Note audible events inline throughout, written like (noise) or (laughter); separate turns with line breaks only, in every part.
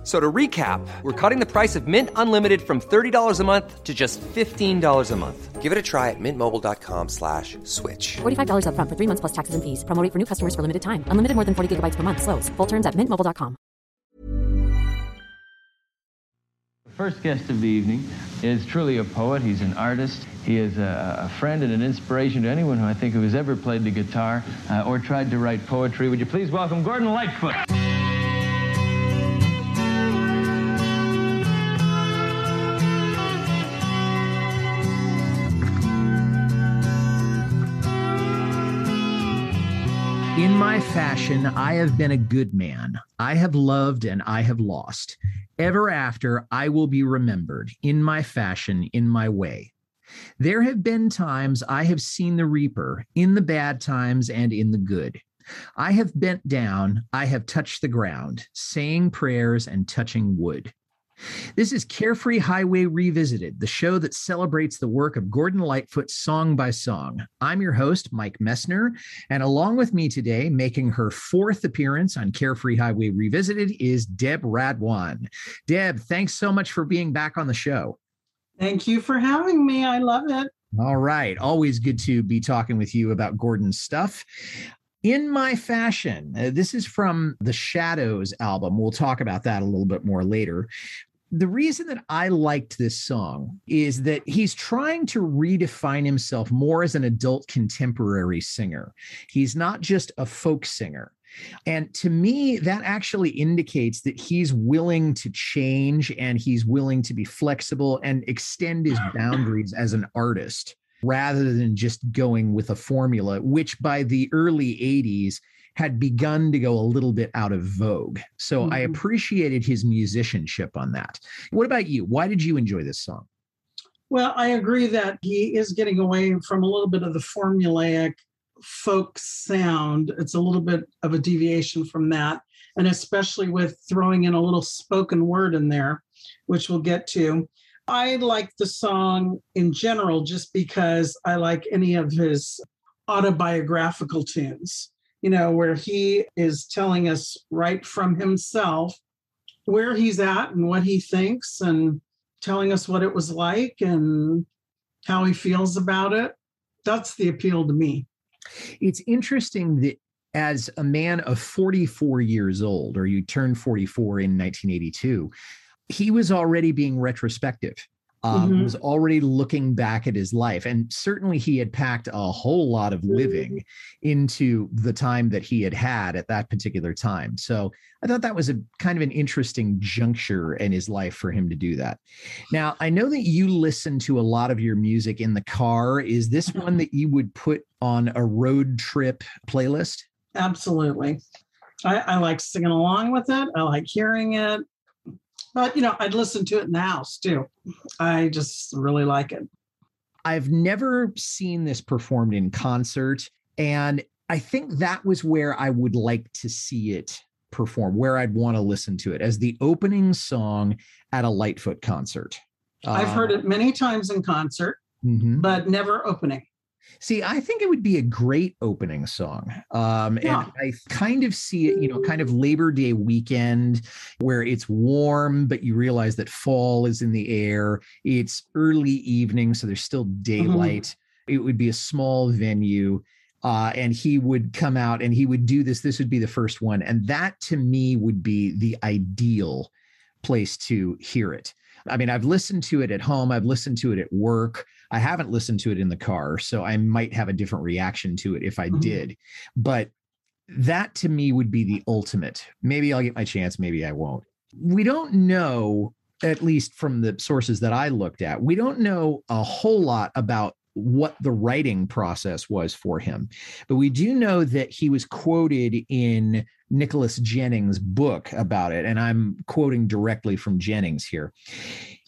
F- So to recap, we're cutting the price of Mint Unlimited from $30 a month to just $15 a month.
Give it a try at mintmobile.com slash switch.
$45 upfront for three months plus taxes and fees. Promo rate for new customers for limited time. Unlimited more than 40 gigabytes per month. Slows. Full terms at mintmobile.com.
The first guest of the evening is truly a poet. He's an artist. He is a, a friend and an inspiration to anyone who I think who has ever played the guitar uh, or tried to write poetry. Would you please welcome Gordon Lightfoot?
My fashion, I have been a good man. I have loved and I have lost. Ever after, I will be remembered in my fashion, in my way. There have been times I have seen the reaper in the bad times and in the good. I have bent down, I have touched the ground, saying prayers and touching wood. This is Carefree Highway Revisited, the show that celebrates the work of Gordon Lightfoot song by song. I'm your host, Mike Messner, and along with me today, making her fourth appearance on Carefree Highway Revisited, is Deb Radwan. Deb, thanks so much for being back on the show.
Thank you for having me. I love it.
All right. Always good to be talking with you about Gordon's stuff. In My Fashion, uh, this is from the Shadows album. We'll talk about that a little bit more later. The reason that I liked this song is that he's trying to redefine himself more as an adult contemporary singer. He's not just a folk singer. And to me, that actually indicates that he's willing to change and he's willing to be flexible and extend his boundaries as an artist rather than just going with a formula, which by the early 80s had begun to go a little bit out of vogue. So I
Mhm.
appreciated his musicianship on that. What about you? Why did you enjoy this song?
Well, I agree that he is getting away from a little bit of the formulaic folk sound. It's a little bit of a deviation from that. And especially with throwing in a little spoken word in there, which we'll get to. I like the song in general just because I like any of his autobiographical tunes, you know, where he is telling us right from himself where he's at and what he thinks and telling us what it was like and how he feels about it. That's the appeal to me.
It's interesting that as a man of 44 years old, or you turned 44 in 1982, he was already being retrospective. Um,
Mhm.
Was already looking back at his life, and certainly he had packed a whole lot of living into the time that he had had at that particular time. So I thought that was a kind of an interesting juncture in his life for him to do that. Now I know that you listen to a lot of your music in the car. Is this one that you would put on a road trip playlist?
Absolutely. I, I like singing along with it. I like hearing it. But, you know, I'd listen to it in the house too. I just really like it.
I've never seen this performed in concert. And I think that was where I would like to see it perform, where I'd want to listen to it as the opening song at a Lightfoot concert.
I've heard it many times in concert,
Mhm.
but never opening.
See, I think it would be a great opening song. Um,
Yeah.
And I kind of see it, you know, kind of Labor Day weekend where it's warm, but you realize that fall is in the air. It's early evening, so there's still daylight. It would be a small venue. Uh, and he would come out and he would do this. This would be the first one. And that to me would be the ideal place to hear it. I mean, I've listened to it at home, I've listened to it at work. I haven't listened to it in the car, so I might have a different reaction to it if I
Mhm.
did. But that to me would be the ultimate. Maybe I'll get my chance, maybe I won't. We don't know, at least from the sources that I looked at, we don't know a whole lot about what the writing process was for him. But we do know that he was quoted in Nicholas Jennings' book about it. And I'm quoting directly from Jennings here.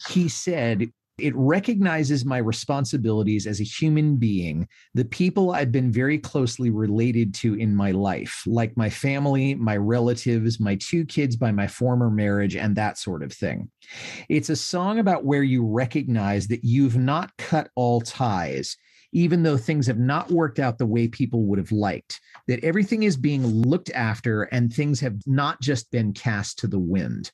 He said, It recognizes my responsibilities as a human being, the people I've been very closely related to in my life, like my family, my relatives, my two kids by my former marriage, and that sort of thing. It's a song about where you recognize that you've not cut all ties, even though things have not worked out the way people would have liked, that everything is being looked after and things have not just been cast to the wind.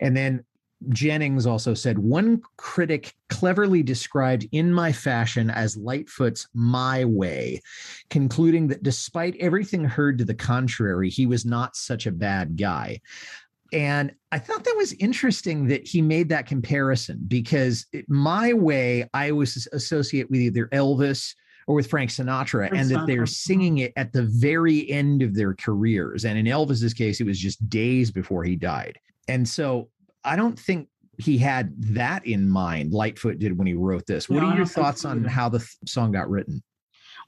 And then Jennings also said one critic cleverly described In My Fashion as Lightfoot's My Way, concluding that despite everything heard to the contrary, he was not such a bad guy. And I thought that was interesting that he made that comparison because My Way, I always associate with either Elvis or with Frank Sinatra, and that they're singing it at the very end of their careers. And in Elvis's case, it was just days before he died. And so I don't think he had that in mind. Lightfoot did when he wrote this. What
No,
are your thoughts on how the th- song got written?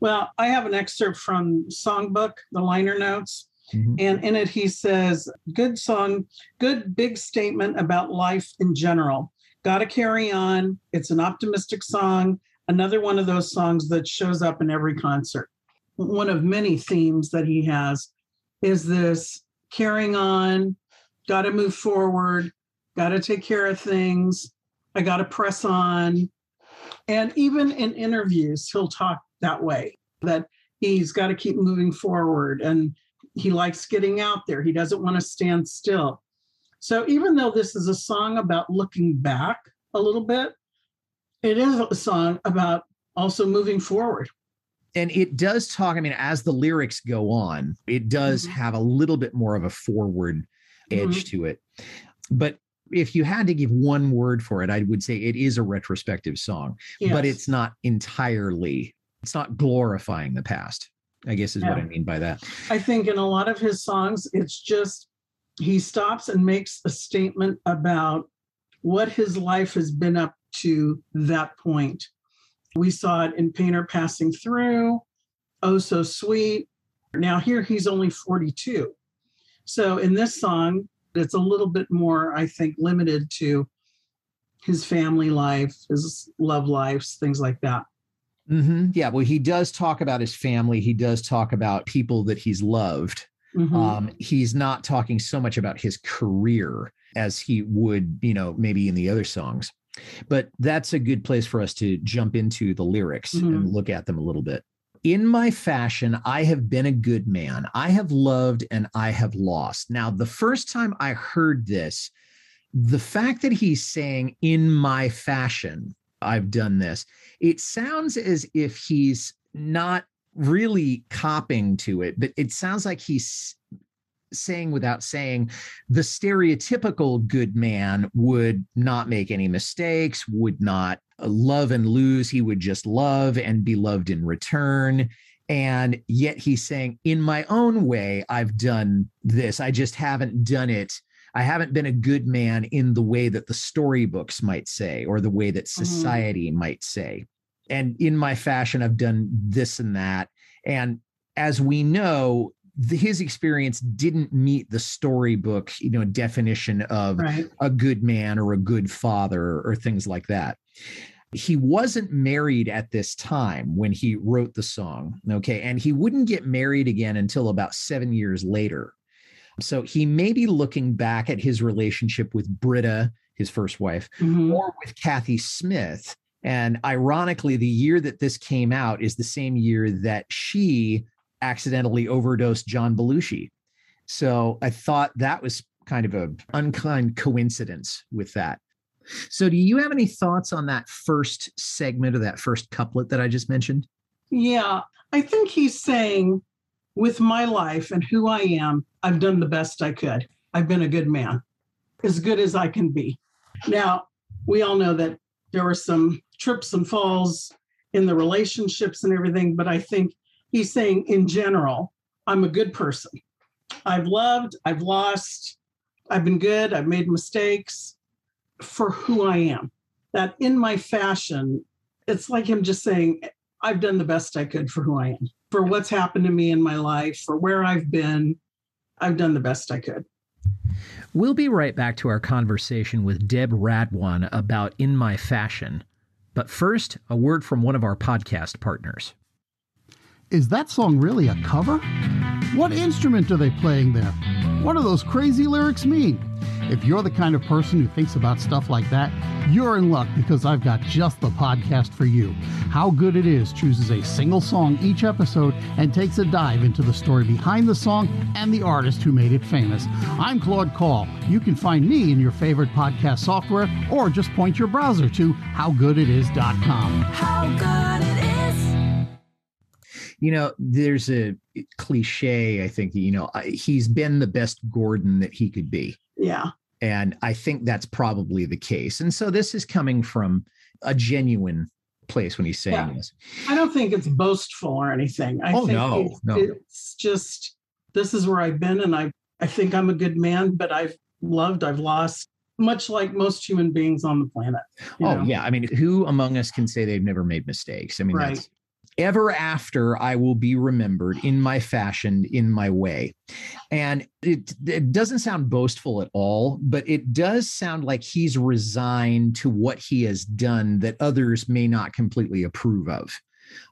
Well, I have an excerpt from Songbook, the liner notes.
Mhm.
And in it, he says, Good song, good big statement about life in general. Got to carry on. It's an optimistic song. Another one of those songs that shows up in every concert. One of many themes that he has is this carrying on, got to move forward, got to take care of things. I got to press on. And even in interviews, he'll talk that way that he's got to keep moving forward and he likes getting out there. He doesn't want to stand still. So even though this is a song about looking back a little bit, it is a song about also moving forward.
And it does talk, I mean, as the lyrics go on, it does
Mhm.
have a little bit more of a forward edge to it. But if you had to give one word for it, I would say it is a retrospective song, but it's not entirely, it's not glorifying the past, I guess is what I mean by that.
I think in a lot of his songs, it's just he stops and makes a statement about what his life has been up to that point. We saw it in Painter Passing Through, Oh So Sweet. Now, here he's only 42. So in this song, it's a little bit more, I think, limited to his family life, his love lives, things like that.
Mhm. Yeah, well, he does talk about his family. He does talk about people that he's loved.
Mhm.
Um, he's not talking so much about his career as he would, you know, maybe in the other songs. But that's a good place for us to jump into the lyrics and
Mhm.
look at them a little bit. In my fashion, I have been a good man. I have loved and I have lost. Now, the first time I heard this, the fact that he's saying, in my fashion, I've done this, it sounds as if he's not really copping to it, but it sounds like he's saying without saying the stereotypical good man would not make any mistakes, would not love and lose. He would just love and be loved in return. And yet he's saying, in my own way, I've done this. I just haven't done it. I haven't been a good man in the way that the storybooks might say, or the way that mm-hmm. society might say. And in my fashion, I've done this and that. And as we know, the, his experience didn't meet the storybook, you know, definition of
right.
a good man or a good father or things like that. He wasn't married at this time when he wrote the song. Okay. And he wouldn't get married again until about seven years later. So he may be looking back at his relationship with Brita, his first wife,
Mhm.
or with Cathy Smith. And ironically, the year that this came out is the same year that she accidentally overdosed John Belushi. So I thought that was kind of a unkind coincidence with that. So do you have any thoughts on that first segment or that first couplet that I just mentioned?
Yeah, I think he's saying, with my life and who I am, I've done the best I could. I've been a good man, as good as I can be. Now, we all know that there were some trips and falls in the relationships and everything, but I think he's saying, in general, I'm a good person. I've loved, I've lost, I've been good, I've made mistakes for who I am. That in my fashion, it's like him just saying, I've done the best I could for who I am, for what's happened to me in my life, for where I've been. I've done the best I could.
We'll be right back to our conversation with Deb Radwan about In My Fashion. But first, a word from one of our podcast partners.
Is that song really a cover? What instrument are they playing there? What do those crazy lyrics mean? If you're the kind of person who thinks about stuff like that, you're in luck because I've got just the podcast for you. How Good It Is chooses a single song each episode and takes a dive into the story behind the song and the artist who made it famous. I'm Claude Call. You can find me in your favorite podcast software or just point your browser to howgooditis.com.
How good.
You know, there's a eh, cliche, I think, you know, he's been the best Gordon that he could be.
Yeah.
And I think that's probably the case. And so this is coming from a genuine place when he's saying
Yeah.
this.
I don't think it's boastful or anything. I
Oh,
think
no,
it's,
no.
it's just this is where I've been and I I think I'm a good man, but I've loved, I've lost, much like most human beings on the planet.
Oh,
know?
yeah. I mean, who among us can say they've never made mistakes? I mean,
Right.
that's ever after I will be remembered in my fashion, in my way. And it, it doesn't sound boastful at all, but it does sound like he's resigned to what he has done that others may not completely approve of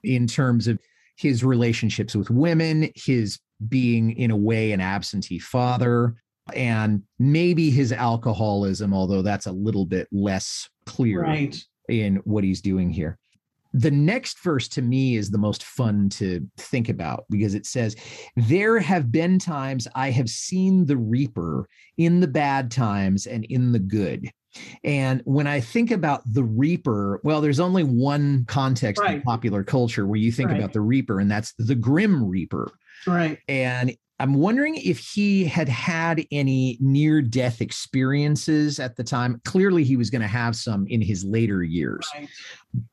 in terms of his relationships with women, his being, in a way, an absentee father, and maybe his alcoholism, although that's a little bit less clear
Right.
in what he's doing here. The next verse to me is the most fun to think about because it says, There have been times I have seen the reaper in the bad times and in the good. And when I think about the reaper, well, there's only one context in popular culture where you think
Right.
about the reaper, and that's the grim reaper.
Right.
And I'm wondering if he had had any near death experiences at the time. Clearly, he was going to have some in his later years,
Right.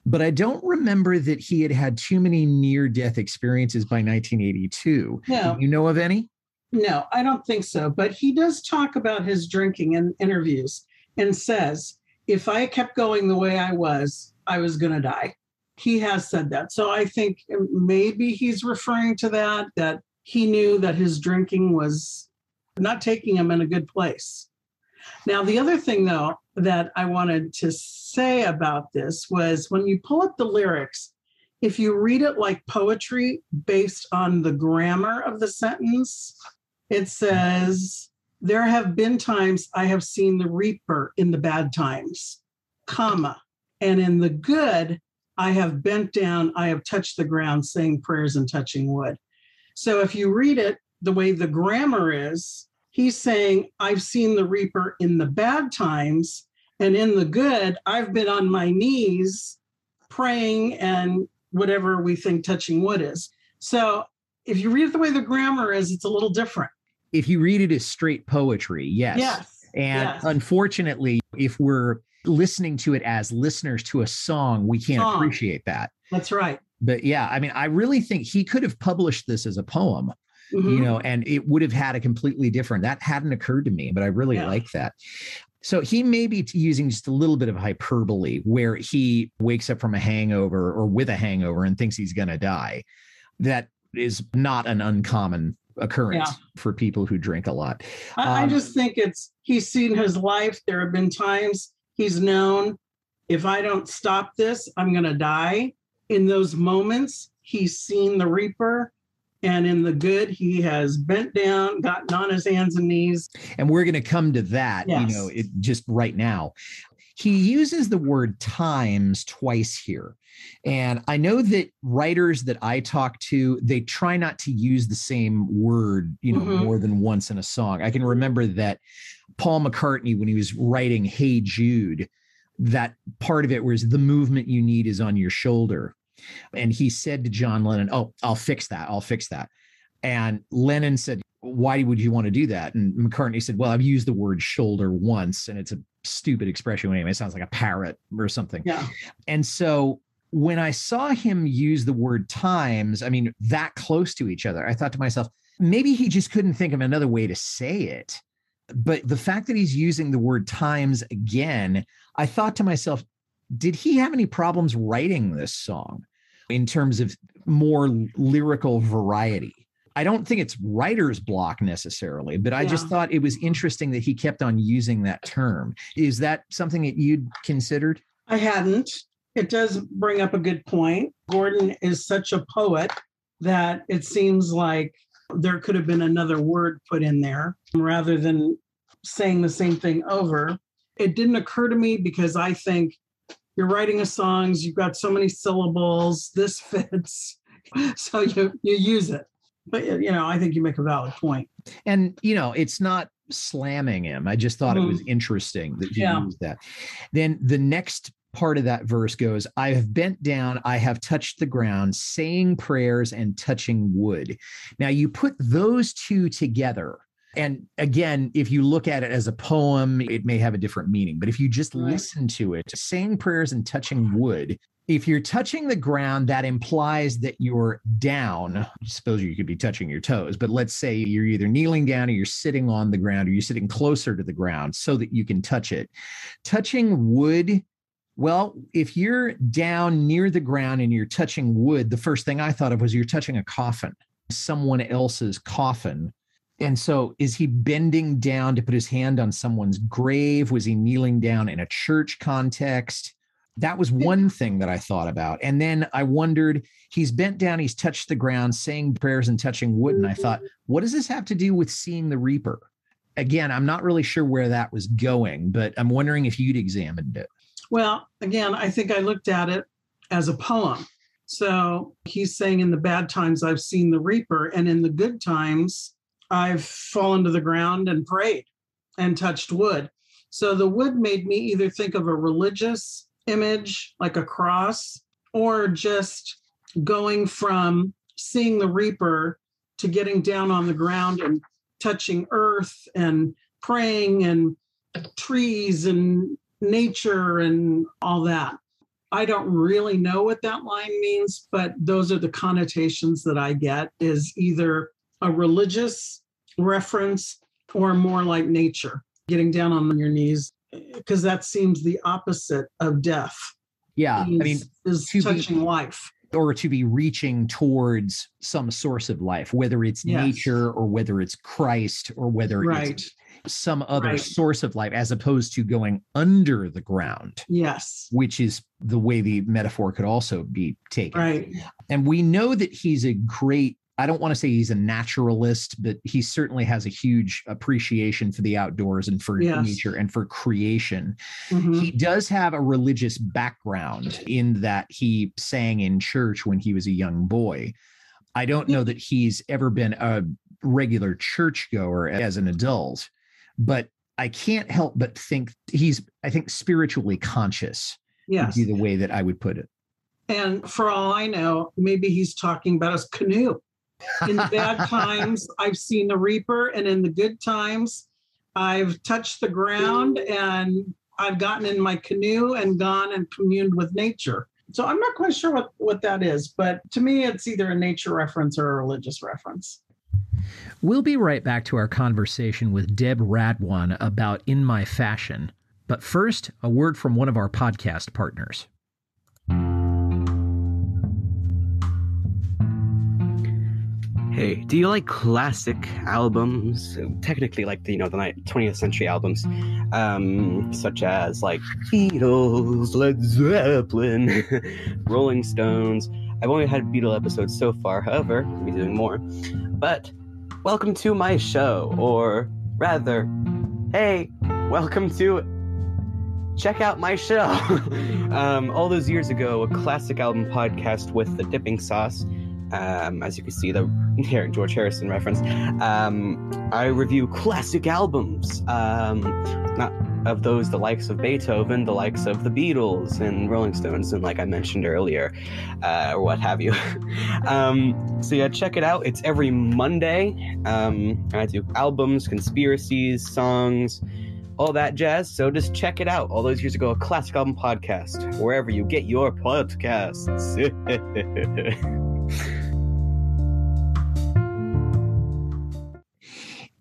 but I don't remember that he had had too many near death experiences by 1982.
No.
You know of any?
No, I don't think so. But he does talk about his drinking in interviews and says, if I kept going the way I was, I was going to die. He has said that. So I think um, maybe he's referring to that, that he knew that his drinking was not taking him in a good place. Now, the other thing, though, that I wanted to say about this was when you pull up the lyrics, if you read it like poetry based on the grammar of the sentence, it says, There have been times I have seen the reaper in the bad times, comma, and in the good, I have bent down, I have touched the ground, saying prayers and touching wood. So if you read it the way the grammar is, he's saying, I've seen the reaper in the bad times, and in the good, I've been on my knees praying and whatever we think touching wood is. So if you read it the way the grammar is, it's a little different.
If you read it as straight poetry, yes.
Yes.
And
yes.
unfortunately, if we're listening to it as listeners to a song, we can't
Song.
appreciate that.
That's right.
But yeah, I mean, I really think he could have published this as a poem. you
Mhm.
know, and it would have had a completely different. That hadn't occurred to me, but I really
Yeah.
like that. So he may be using just a little bit of hyperbole where he wakes up from a hangover or with a hangover and thinks he's going to die. That is not an uncommon occurrence
Yeah.
for people who drink a lot.
I, I
Um,
just think it's he's seen his life. There have been times he's known if I don't stop this, I'm going to die. In those moments, he's seen the Reaper, and in the good, he has bent down, gotten on his hands and knees.
and we're going to come to that you know it just right now. He uses the word times twice here. And i know that writers that i talk to they try not to use the same word you know
Mhm.
more than once in a song. I can remember that paul mccartney when he was writing hey jude that part of it was the movement you need is on your shoulder and he said to john lennon oh i'll fix that i'll fix that and lennon said why would you want to do that? And McCartney said, well, I've used the word shoulder once and it's a stupid expression anyway. It sounds like a parrot or something.
Yeah.
And so when I saw him use the word times, I mean, that close to each other, I thought to myself, maybe he just couldn't think of another way to say it. But the fact that he's using the word times again, I thought to myself, did he have any problems writing this song in terms of more lyrical variety? I don't think it's writer's block necessarily, but I just thought it was interesting that he kept on using that term. Is that something that you'd considered?
I hadn't. It does bring up a good point. Gordon is such a poet that it seems like there could have been another word put in there rather than saying the same thing over. It didn't occur to me because I think you're writing a songs, you've got so many syllables, this (laughs) fits. So you you use it. But you know, I think you make a valid point.
And you know, it's not slamming him. I just thought it was mm. interesting that you
Yeah.
used that. Then the next part of that verse goes, I have bent down, I have touched the ground, saying prayers and touching wood. Now you put those two together. And again, if you look at it as a poem, it may have a different meaning. But if you just
Right.
listen to it, saying prayers and touching wood, if you're touching the ground, that implies that you're down. I suppose you could be touching your toes, but let's say you're either kneeling down or you're sitting on the ground or you're sitting closer to the ground so that you can touch it. Touching wood, well, if you're down near the ground and you're touching wood, the first thing I thought of was you're touching a coffin, someone else's coffin. And so, is he bending down to put his hand on someone's grave? Was he kneeling down in a church context? That was one thing that I thought about. And then I wondered, he's bent down, he's touched the ground, saying prayers and touching wood. And I thought, mm-hmm. what does this have to do with seeing the Reaper? Again, I'm not really sure where that was going, but I'm wondering if you'd examined it.
Well, again, I think I looked at it as a poem. So he's saying, in the bad times, I've seen the reaper, and in the good times, I've fallen to the ground and prayed and touched wood. So the wood made me either think of a religious image, like a cross, or just going from seeing the reaper to getting down on the ground and touching earth and praying and trees and nature and all that. I don't really know what that line means, but those are the connotations that I get is either a religious reference or more like nature, getting down on your knees, because that seems the opposite of death.
Yeah. I mean,
is, is
to be-
touching life.
or to be reaching towards some source of life, whether it's
Yes.
nature or whether it's Christ or whether
Right.
it's some other
Right.
source of life, as opposed to going under the ground,
Yes.
which is the way the metaphor could also be taken.
Right.
And we know that he's a great, I don't want to say he's a naturalist, but he certainly has a huge appreciation for the outdoors and for
Yes.
nature and for creation.
Mhm.
He does have a religious background in that he sang in church when he was a young boy. I don't know that he's ever been a regular churchgoer as an adult, but I can't help but think he's, I think, spiritually conscious would
Yes.
be the way that I would put it.
And for all I know, maybe he's talking about his canoe. In the bad (laughs) times, I've seen the reaper, and in the good times, I've touched the ground and I've gotten in my canoe and gone and communed with nature. So I'm not quite sure what, what that is, but to me, it's either a nature reference or a religious reference.
We'll be right back to our conversation with Deb Radwan about In My Fashion. But first, a word from one of our podcast partners.
Hey, do you like classic albums? Technically, like the you know the 20th century albums, um, such as like Beatles, Led Zeppelin, (laughs) Rolling Stones. I've only had Beatle episodes so far. However, I'll be doing more. But welcome to my show, or rather, hey, welcome to check out my show. (laughs) um, all those years ago, a classic album podcast with the dipping sauce. Um, as you can see, the (laughs) here George Harrison reference. Um, I review classic albums, um, not of those the likes of Beethoven, the likes of the Beatles and Rolling Stones, and like I mentioned earlier, uh, or what have you. (laughs) um, so yeah, check it out. It's every Monday. Um, I do albums, conspiracies, songs, all that jazz. So just check it out. All those years ago, a classic album podcast, wherever you get your podcasts. (laughs)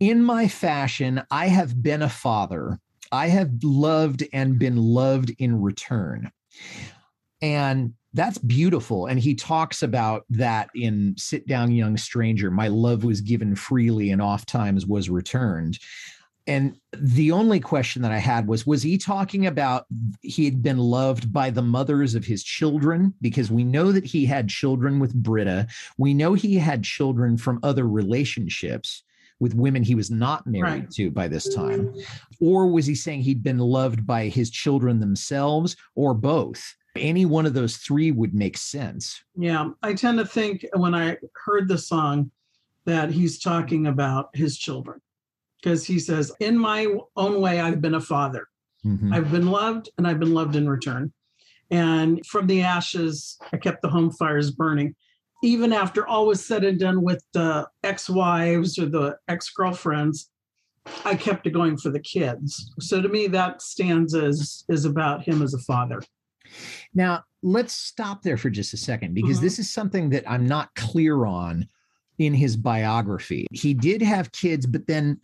In my fashion, I have been a father. I have loved and been loved in return. And That's beautiful. And he talks about that in Sit Down, Young Stranger. My love was given freely and oft times was returned. And the only question that I had was Was he talking about he had been loved by the mothers of his children? Because we know that he had children with Brita. We know he had children from other relationships with women he was not married
Right.
to by this time. Or was he saying he'd been loved by his children themselves or both? Any one of those three would make sense.
Yeah, I tend to think when I heard the song that he's talking about his children because he says, In my own way, I've been a father.
Mhm.
I've been loved and I've been loved in return. And from the ashes, I kept the home fires burning. Even after all was said and done with the ex wives or the ex girlfriends, I kept it going for the kids. So to me, that stands as is about him as a father.
Now, let's stop there for just a second because
Mhm.
this is something that I'm not clear on in his biography. He did have kids, but then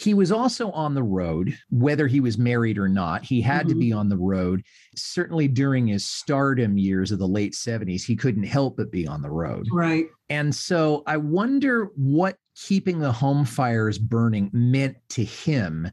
he was also on the road, whether he was married or not. He had to
Mhm.
be on the road. Certainly during his stardom years of the late 70s, he couldn't help but be on the road.
Right.
And so I wonder what keeping the home fires burning meant to him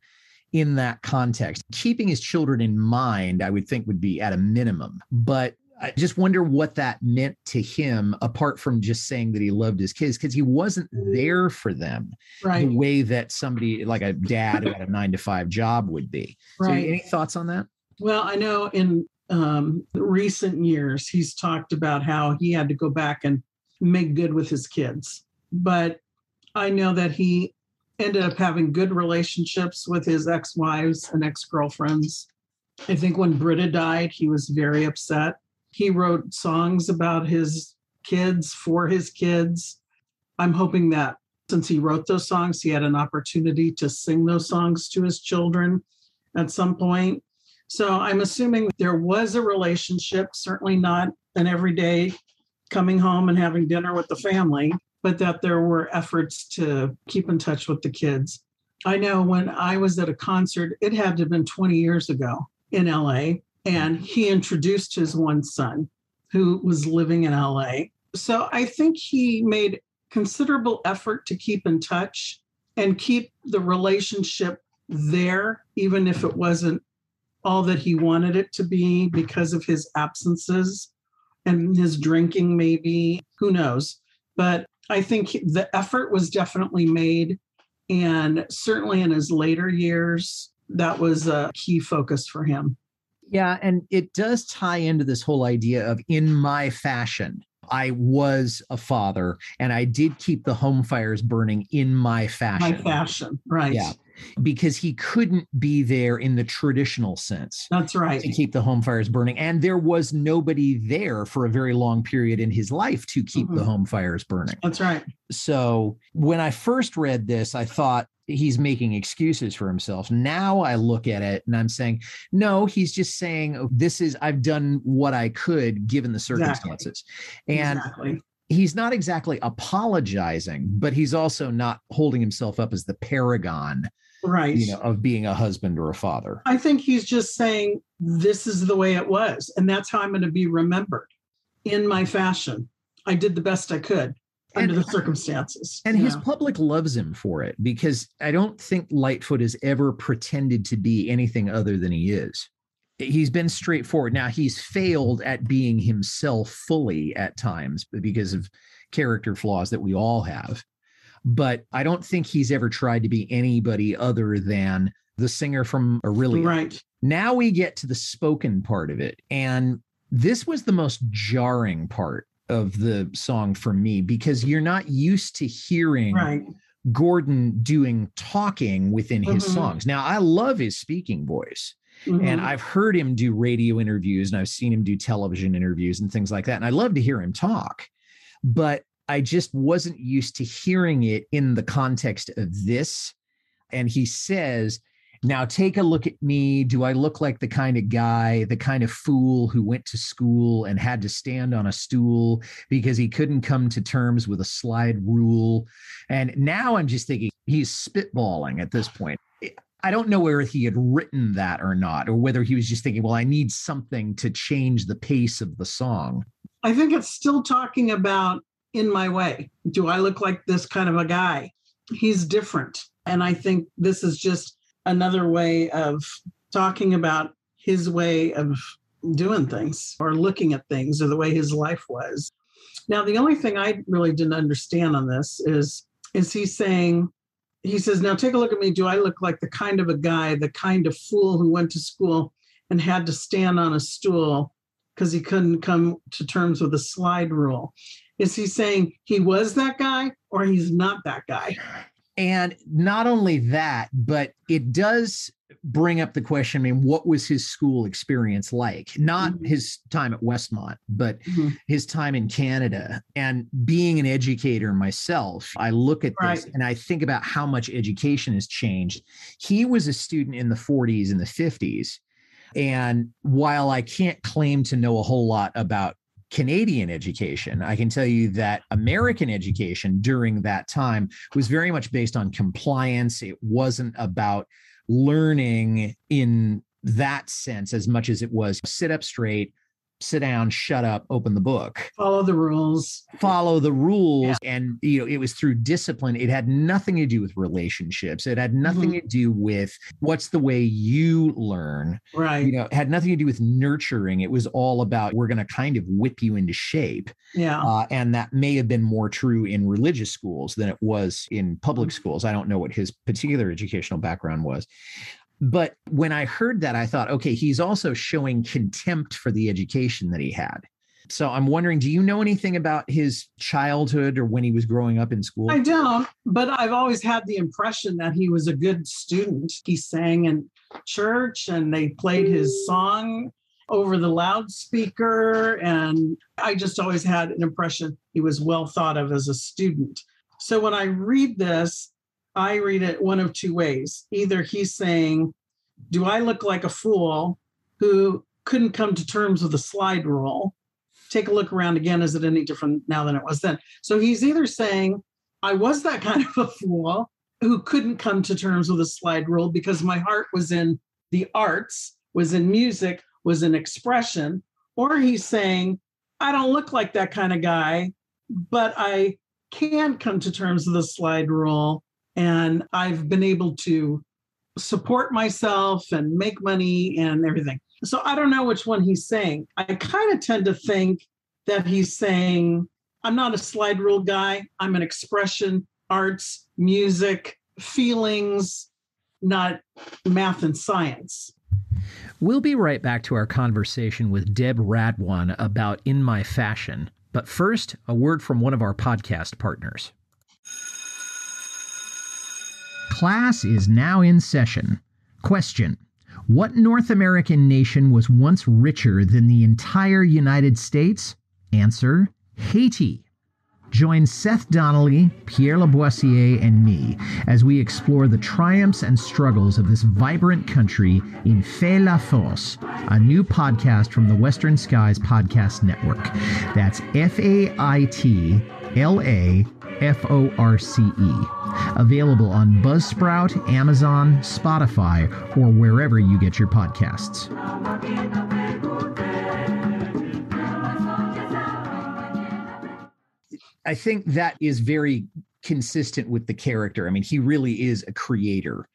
in that context. Keeping his children in mind, I would think would be at a minimum. But I just wonder what that meant to him, apart from just saying that he loved his kids, because he wasn't there for them
Right.
the way that somebody like a dad who had a nine to five job would be. So,
Right.
any thoughts on that?
Well, I know in um, recent years, he's talked about how he had to go back and make good with his kids. But I know that he ended up having good relationships with his ex wives and ex girlfriends. I think when Brita died, he was very upset. He wrote songs about his kids for his kids. I'm hoping that since he wrote those songs, he had an opportunity to sing those songs to his children at some point. So I'm assuming there was a relationship, certainly not an everyday coming home and having dinner with the family, but that there were efforts to keep in touch with the kids. I know when I was at a concert, it had to have been 20 years ago in LA, and he introduced his one son who was living in LA. So I think he made considerable effort to keep in touch and keep the relationship there, even if it wasn't all that he wanted it to be because of his absences and his drinking, maybe. Who knows? But I think the effort was definitely made. And certainly in his later years, that was a key focus for him.
Yeah, and it does tie into this whole idea of in my fashion. I was a father and I did keep the home fires burning in my fashion.
My fashion, right?
Yeah. Because he couldn't be there in the traditional sense
That's right.
to keep the home fires burning. And there was nobody there for a very long period in his life to keep the
Mhm.
home fires burning.
That's right.
So when I first read this, I thought he's making excuses for himself. Now I look at it and I'm saying, no, he's just saying, "Oh, this is, I've done what I could given the
Exactly.
circumstances. And
exactly.
he's not exactly apologizing, but he's also not holding himself up as the paragon,
Right.
you know, of being a husband or a father.
I think he's just saying this is the way it was, and that's how I'm going to be remembered in my fashion. I did the best I could under
And-
the circumstances.
And his public loves him for it because I don't think Lightfoot has ever pretended to be anything other than he is. He's been straightforward. Now, he's failed at being himself fully at times because of character flaws that we all have. But I don't think he's ever tried to be anybody other than the singer from Orillia.
right.
Now we get to the spoken part of it. And this was the most jarring part of the song for me because you're not used to hearing
Right.
Gordon doing talking within his
Mhm.
songs. Now, I love his speaking voice. And
Mhm.
I've heard him do radio interviews and I've seen him do television interviews and things like that. And I love to hear him talk. But I just wasn't used to hearing it in the context of this. And he says, now take a look at me. Do I look like the kind of guy, the kind of fool who went to school and had to stand on a stool because he couldn't come to terms with a slide rule? And now I'm just thinking he's spitballing at this point. I don't know whether he had written that or not, or whether he was just thinking, well, I need something to change the pace of the song.
I think it's still talking about in my way. Do I look like this kind of a guy? He's different. And I think this is just another way of talking about his way of doing things or looking at things or the way his life was. Now, the only thing I really didn't understand on this is is he saying he says, now take a look at me. Do I look like the kind of a guy, the kind of fool who went to school and had to stand on a stool because he couldn't come to terms with a slide rule? Is he saying he was that guy or he's not that guy?
And not only that, but it does bring up the question I mean, what was his school experience like? Not
Mhm.
his time at Westmont, but
Mhm.
his time in Canada. And being an educator myself, I look at this and I think about how much education has changed. He was a student in the 40s and the 50s. And while I can't claim to know a whole lot about Canadian education, I can tell you that American education during that time was very much based on compliance. It wasn't about learning in that sense as much as it was sit up straight, sit down, shut up, open the book,
Follow the rules.
follow the rules. And, you know, it was through discipline. It had nothing to do with relationships. It had nothing to do with what's the way you learn
Right.
you know, it had nothing to do with nurturing. It was all about we're going to kind of whip you into shape.
Yeah.
Uh, and that may have been more true in religious schools than it was in public schools. I don't know what his particular educational background was. But when I heard that, I thought, okay, he's also showing contempt for the education that he had. So I'm wondering, do you know anything about his childhood or when he was growing up in school?
I don't, but I've always had the impression that he was a good student. He sang in church and they played his song over the loudspeaker. And I just always had an impression he was well thought of as a student. So when I read this, I read it one of two ways. Either he's saying, Do I look like a fool who couldn't come to terms with the slide rule? Take a look around again. Is it any different now than it was then? So he's either saying, I was that (laughs) kind of a fool who couldn't come to terms with the slide rule because my heart was in the arts, was in music, was in expression. Or he's saying, I don't look like that kind of guy, but I can come to terms with the slide rule. And I've been able to support myself and make money and everything. So I don't know which one he's saying. I kind of tend to think that he's saying, I'm not a slide rule guy. I'm an expression, arts, music, feelings, not math and science.
We'll be right back to our conversation with Deb Radwan about In My Fashion. But first, a word from one of our podcast partners. Class is now in session. Question What North American nation was once richer than the entire United States? Answer Haiti. Join Seth Donnelly, Pierre Laboisier, and me as we explore the triumphs and struggles of this vibrant country in Fait la Force, a new podcast from the Western Skies Podcast Network. That's F A I T L A F O R C E. Available on Buzzsprout, Amazon, Spotify, or wherever you get your podcasts. I think that is very consistent with the character. I mean, he really is a creator.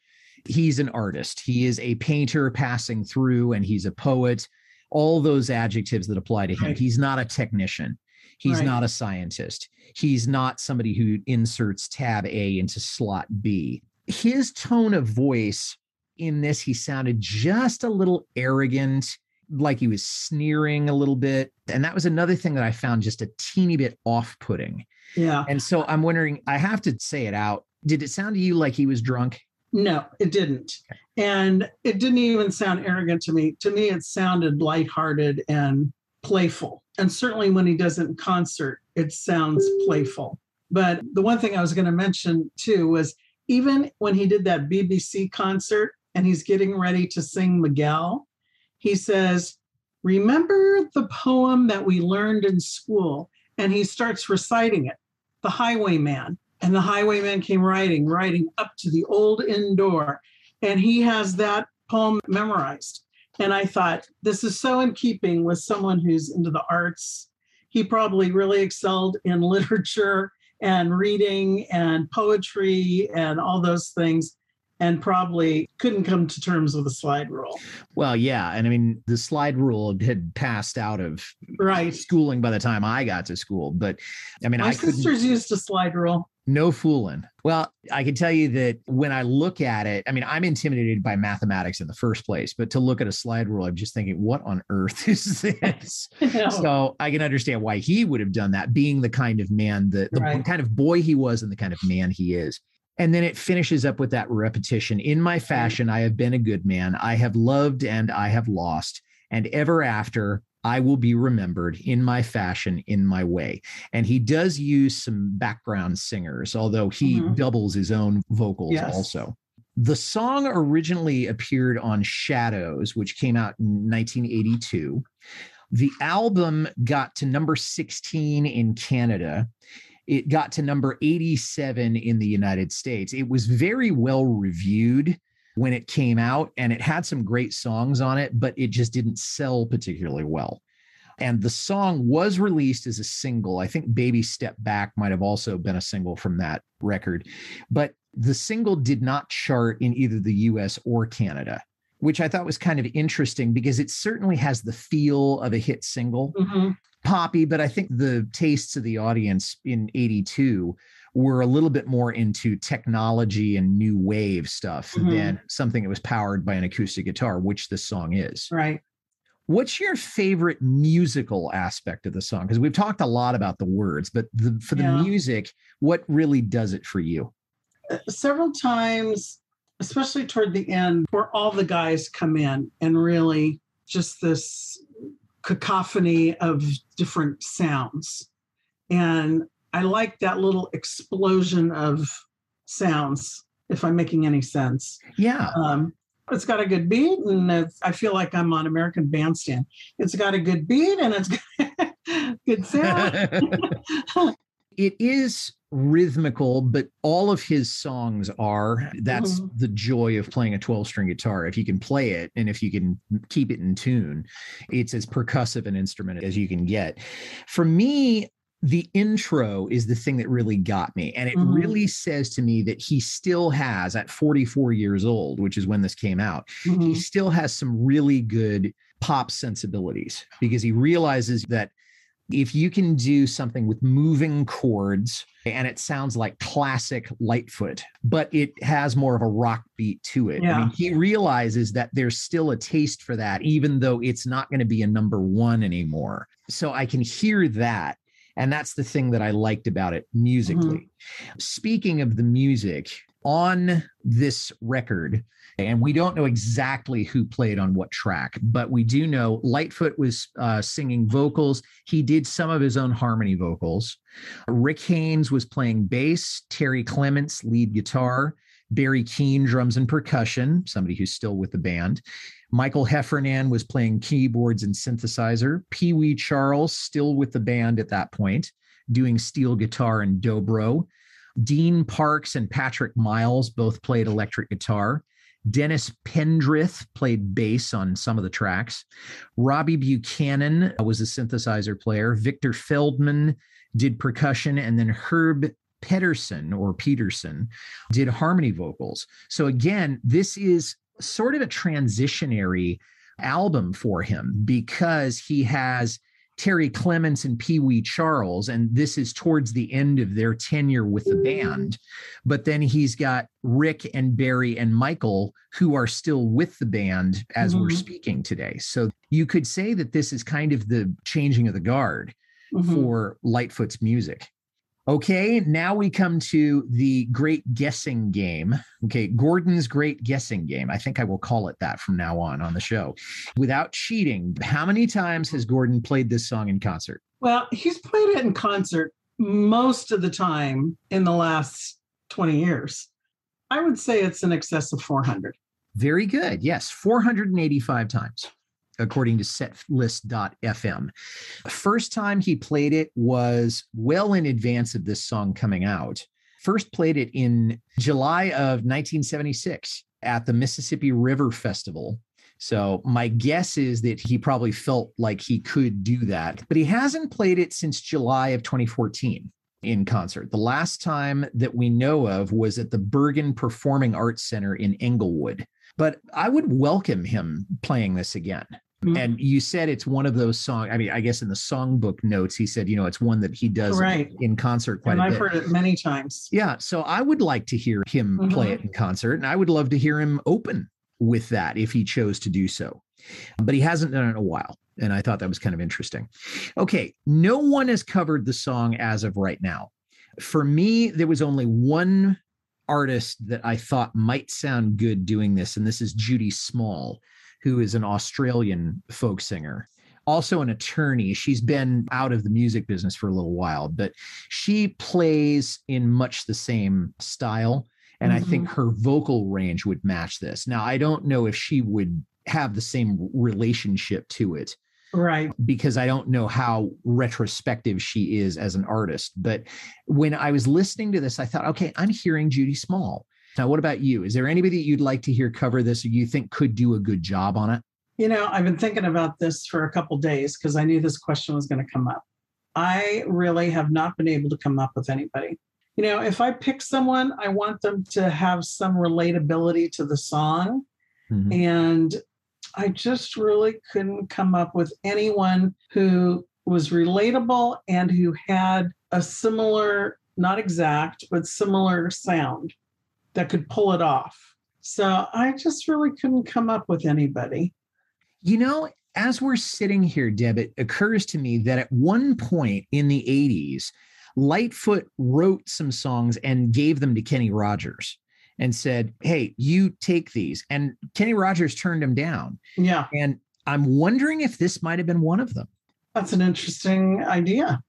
He's an artist. He is a painter passing through, and he's a poet. All those adjectives that apply to him. He's not a technician. He's
Right.
not a scientist. He's not somebody who inserts tab A into slot B. His tone of voice in this, he sounded just a little arrogant, like he was sneering a little bit. And that was another thing that I found just a teeny bit off putting.
Yeah.
And so I'm wondering, I have to say it out. Did it sound to you like he was drunk?
No, it didn't. And it didn't even sound arrogant to me. To me, it sounded lighthearted and playful. And certainly when he does it in concert, it sounds playful. But the one thing I was going to mention too was even when he did that BBC concert and he's getting ready to sing Miguel, he says, Remember the poem that we learned in school? And he starts reciting it, The Highwayman. And the highwayman came riding, riding up to the old inn door. And he has that poem memorized. And I thought, this is so in keeping with someone who's into the arts. he probably really excelled in (laughs) literature and reading and poetry and all those things and probably couldn't come to terms with the slide rule.
Well, yeah. And I mean, the slide rule had passed out of
right.
schooling by the time I got to school. But I mean,
My
I
sisters used a slide rule.
No fooling. Well, I can tell you that when I look at it, I mean, I'm intimidated by mathematics in the first place, but to look at a slide rule, I'm just thinking, what on earth (laughs) is this? (laughs)
No.
So I can understand why he would have done that, being the kind of man that the
Right.
kind of boy he was and the kind of man he is. And then it finishes up with that repetition. In my fashion, I have been a good man. I have loved and I have lost. And ever after, I will be remembered in my fashion, in my way. And he does use some background singers, although he
Mhm.
doubles his own vocals
Yes.
also. The song originally appeared on Shadows, which came out in 1982. The album got to number 16 in Canada. It got to number 87 in the United States. It was very well reviewed when it came out, and it had some great songs on it, but it just didn't sell particularly well. And the song was released as a single. I think Baby Step Back might have also been a single from that record, but the single did not chart in either the US or Canada, which I thought was kind of interesting because it certainly has the feel of a hit single
Mhm.
poppy, but I think the tastes of the audience in 82 were a little bit more into technology and new wave stuff
Mhm.
than something that was powered by an acoustic guitar, which this song is.
Right.
What's your favorite musical aspect of the song? Because we've talked a lot about the words, but the, for the
Yeah.
music, what really does it for you?
Uh, Several times, especially toward the end, where all the guys come in and really just this cacophony of different sounds. And I like that little explosion of sounds, if I'm making any sense.
Yeah.
Um, it's got a good beat, and it's, I feel like I'm on American Bandstand. It's got a good beat, and it's (laughs) good sound. (laughs)
it is rhythmical, but all of his songs are. That's
Mhm.
the joy of playing a 12 string guitar. If you can play it and if you can keep it in tune, it's as percussive an instrument as you can get. For me, the intro is the thing that really got me. And it
Mhm.
really says to me that he still has, at 44 years old, which is when this came out, he
Mhm.
still has some really good pop sensibilities because he realizes that if you can do something with moving chords and it sounds like classic Lightfoot, but it has more of a rock beat to it. I mean, he realizes that there's still a taste for that, even though it's not going to be a number one anymore. So I can hear that. And that's the thing that I liked about it musically. Speaking of the music, on this record, and we don't know exactly who played on what track, but we do know Lightfoot was uh, singing vocals. He did some of his own harmony vocals. Rick Haynes was playing bass, Terry Clements, lead guitar, Barry Keane, drums and percussion, somebody who's still with the band. Michael Heffernan was playing keyboards and synthesizer. Pee Wee Charles, still with the band at that point, doing steel guitar and dobro. Dean Parks and Patrick Miles both played electric guitar. Dennis Pendrith played bass on some of the tracks. Robbie Buchanan was a synthesizer player. Victor Feldman did percussion, and then Herb Pedersen or Peterson did harmony vocals. So again, this is sort of a transitionary album for him because he has Terry Clements and Pee Wee Charles, and this is towards the end of their tenure with the band. But then he's got Rick and Barry and Michael, who are still with the band as we're
Mhm.
speaking today. So you could say that this is kind of the changing of the guard
Mhm.
for Lightfoot's music. Okay, now we come to the great guessing game. Okay, Gordon's great guessing game. I think I will call it that from now on on the show. Without cheating, how many times has Gordon played this song in concert?
Well, he's played it in concert most of the time in the last 20 years. I would say it's in excess of 400.
Very good. Yes, 485 times, according to setlist.fm. First time he played it was well in advance of this song coming out. First played it in July of 1976 at the Mississippi River Festival. So my guess is that he probably felt like he could do that, but he hasn't played it since July of 2014 in concert. The last time that we know of was at the Bergen Performing Arts Center in Englewood. But I would welcome him playing this again.
Mhm.
And you said it's one of those songs. I mean, I guess in the songbook notes, he said, you know, it's one that he does
Right.
in concert quite
and
a
I've
bit.
heard it many times.
Yeah. So I would like to hear him play
Mhm.
it in concert, and I would love to hear him open with that if he chose to do so. But he hasn't done it in a while. And I thought that was kind of interesting. Okay. No one has covered the song as of right now. For me, there was only one artist that I thought might sound good doing this, and this is Judy Small, who is an Australian folk singer also an attorney. She's been out of the music business for a little while, but she plays in much the same style. And I think mm-hmm. her vocal range would match this. Now, I don't know if she would have the same relationship to it
Right.
because I don't know how retrospective she is as an artist. But when I was listening to this, I thought, okay, I'm hearing Judy Small. Now, what about you? Is there anybody that you'd like to hear cover this or you think could do a good job on it?
You know, I've been thinking about this for a couple days because I knew this question was going to come up. I really have not been able to come up with anybody. You know, if I pick someone, I want them to have some relatability to the song.
Mhm.
And I just really couldn't come up with anyone who was relatable and who had a similar, not exact, but similar sound that could pull it off. So I just really couldn't come up with anybody.
You know, as we're sitting here, Deb, it occurs to me that at one point in the 80s, Lightfoot wrote some songs and gave them to Kenny Rogers and said, Hey, you take these. And Kenny Rogers turned him down.
Yeah,
And I'm wondering if this might have been one of them.
that's an interesting idea.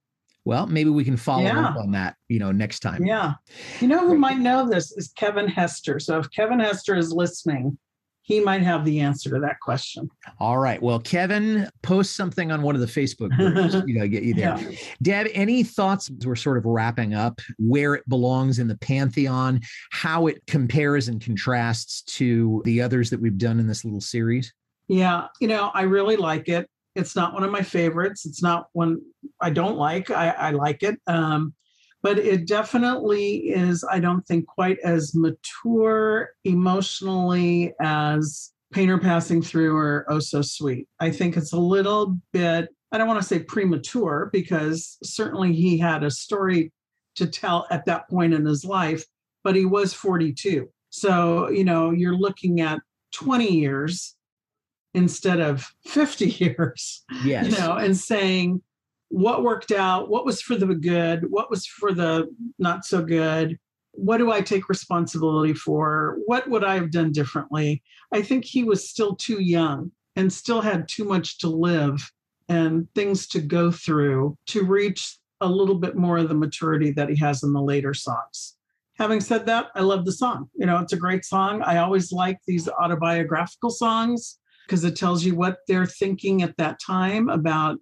Well, maybe we can follow
Yeah.
up on that, you know, next time.
Yeah. You know who might know this is Kevin Hester. So if Kevin Hester is listening, he might have the answer to that question.
All right. Well, Kevin, post something on one of the Facebook groups. (laughs) you know, get you there.
Yeah.
Deb, any thoughts we're sort of wrapping up where it belongs in the pantheon, how it compares and contrasts to the others that we've done in this little series?
Yeah, you know, I really like it. It's not one of my favorites. It's not one I don't like. I, I like it. Um, but it definitely is, I don't think, quite as mature emotionally as Painter Passing Through or Oh So Sweet. I think it's a little bit, I don't want to say premature because certainly he had a story to tell at that point in his life, but he was 42. So, you know, you're looking at 20 years instead of 50 (laughs) years,
Yes.
you know, and saying what worked out, what was for the good, what was for the not so good, what do I take responsibility for, what would I have done differently? I think he was still too young and still had too much to live and things to go through to reach a little bit more of the maturity that he has in the later songs. Having said that, I love the song. You know, it's a great song. I always like these autobiographical songs because it tells you what they're thinking at that time about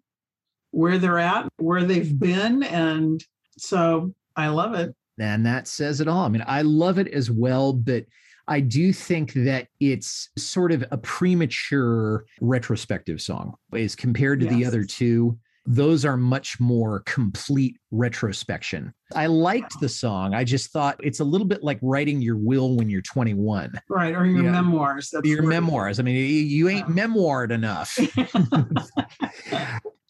where they're at, where they've been. And so I love it.
And that says it all. I mean, I love it as well, but I do think that it's sort of a premature retrospective song as compared to the other two. Those are much more complete retrospection. I liked the song. I just thought it's a little bit like writing your will when you're 21.
Right. Or your memoirs. That's
your memoirs. I mean, you, you ain't
Yeah.
memoired enough. (laughs)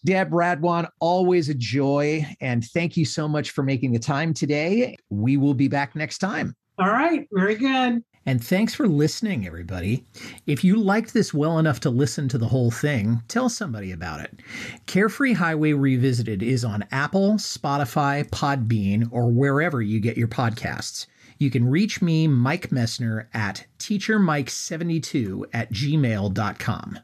Deb Radwan, always a joy. And thank you so much for making the time today. We will be back next time.
All right. Very good.
And thanks for listening, everybody. If you liked this well enough to listen to the whole thing, tell somebody about it. Carefree Highway Revisited is on Apple, Spotify, Podbean, or wherever you get your podcasts. You can reach me, Mike Messner, at teachermike72 at gmail.com.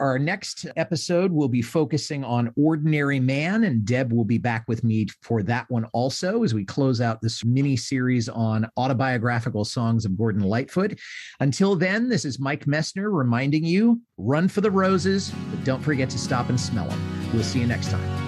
Our next episode will be focusing on Ordinary Man, and Deb will be back with me for that one also as we close out this mini series on autobiographical songs of Gordon Lightfoot. Until then, this is Mike Messner reminding you run for the roses, but don't forget to stop and smell them. We'll see you next time.